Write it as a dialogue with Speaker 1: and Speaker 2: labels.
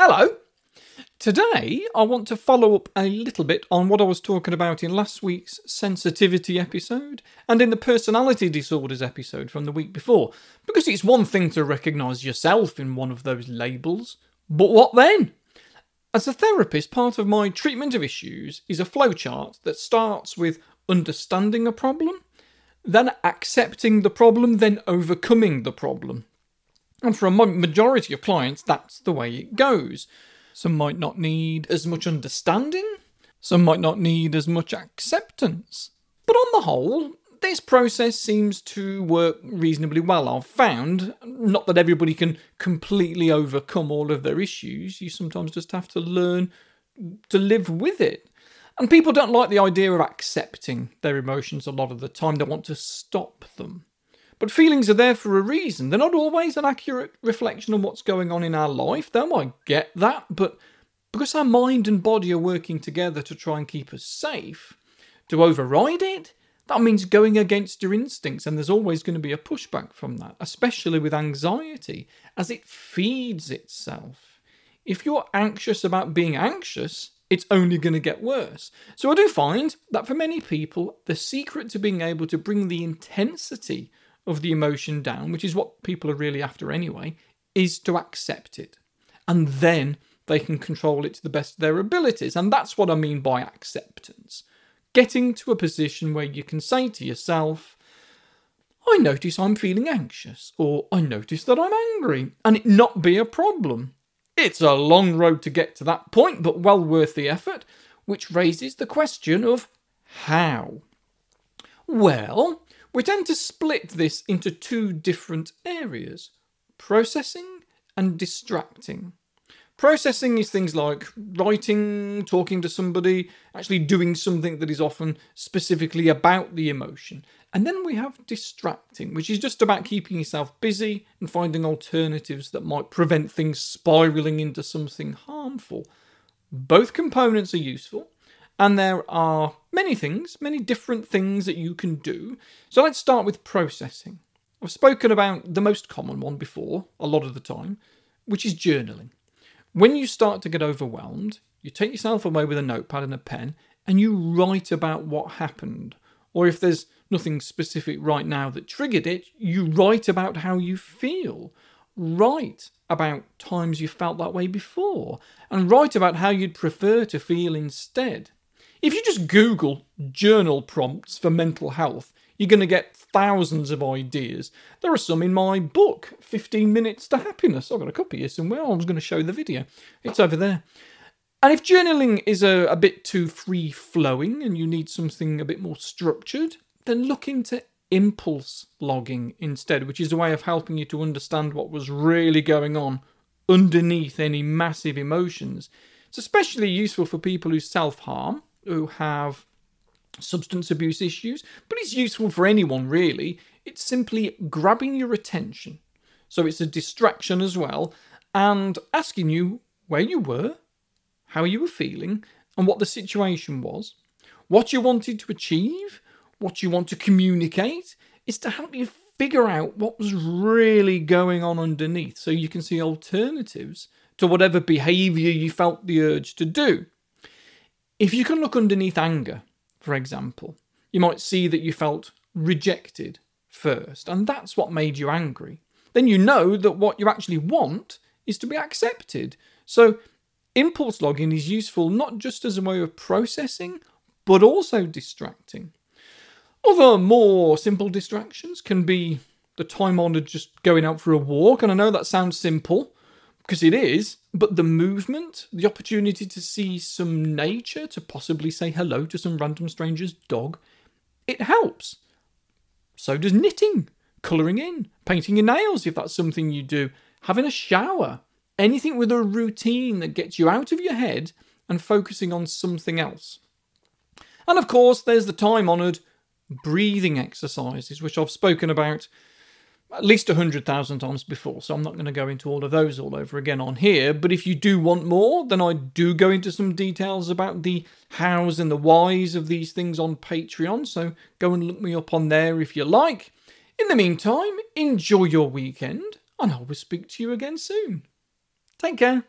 Speaker 1: Hello. Today, I want to follow up a little bit on what I was talking about in last week's sensitivity episode and in the personality disorders episode from the week before, because it's one thing to recognise yourself in one of those labels, but what then? As a therapist, part of my treatment of issues is a flowchart that starts with understanding a problem, then accepting the problem, then overcoming the problem. And for a majority of clients, that's the way it goes. Some might not need as much understanding, some might not need as much acceptance. But on the whole, this process seems to work reasonably well, I've found. Not that everybody can completely overcome all of their issues, you sometimes just have to learn to live with it. And people don't like the idea of accepting their emotions a lot of the time, they want to stop them. But feelings are there for a reason. They're not always an accurate reflection of what's going on in our life. though I get that, but because our mind and body are working together to try and keep us safe, to override it, that means going against your instincts, and there's always going to be a pushback from that, especially with anxiety, as it feeds itself. If you're anxious about being anxious, it's only going to get worse. So I do find that for many people, the secret to being able to bring the intensity of the emotion down, which is what people are really after anyway, is to accept it. And then they can control it to the best of their abilities. And that's what I mean by acceptance. Getting to a position where you can say to yourself, I notice I'm feeling anxious, or I notice that I'm angry, and it not be a problem. It's a long road to get to that point, but well worth the effort, which raises the question of how. Well, we tend to split this into two different areas processing and distracting. Processing is things like writing, talking to somebody, actually doing something that is often specifically about the emotion. And then we have distracting, which is just about keeping yourself busy and finding alternatives that might prevent things spiraling into something harmful. Both components are useful, and there are many things, many different things that you can do. So let's start with processing. I've spoken about the most common one before, a lot of the time, which is journaling. When you start to get overwhelmed, you take yourself away with a notepad and a pen and you write about what happened. Or if there's nothing specific right now that triggered it, you write about how you feel. Write about times you felt that way before and write about how you'd prefer to feel instead. If you just Google journal prompts for mental health, you're going to get thousands of ideas. There are some in my book, 15 Minutes to Happiness. I've got a copy here somewhere. I was going to show the video. It's over there. And if journaling is a, a bit too free flowing and you need something a bit more structured, then look into impulse logging instead, which is a way of helping you to understand what was really going on underneath any massive emotions. It's especially useful for people who self harm who have substance abuse issues, but it's useful for anyone really. It's simply grabbing your attention. So it's a distraction as well, and asking you where you were, how you were feeling, and what the situation was, what you wanted to achieve, what you want to communicate, is to help you figure out what was really going on underneath so you can see alternatives to whatever behavior you felt the urge to do. If you can look underneath anger, for example, you might see that you felt rejected first, and that's what made you angry. Then you know that what you actually want is to be accepted. So, impulse logging is useful not just as a way of processing, but also distracting. Other more simple distractions can be the time honoured just going out for a walk, and I know that sounds simple, because it is, but the movement, the opportunity to see some nature, to possibly say hello to some random stranger's dog, it helps. So does knitting, colouring in, painting your nails if that's something you do, having a shower, anything with a routine that gets you out of your head and focusing on something else. And of course, there's the time honoured breathing exercises, which I've spoken about at least 100,000 times before, so I'm not going to go into all of those all over again on here. But if you do want more, then I do go into some details about the hows and the whys of these things on Patreon, so go and look me up on there if you like. In the meantime, enjoy your weekend, and I will speak to you again soon. Take care.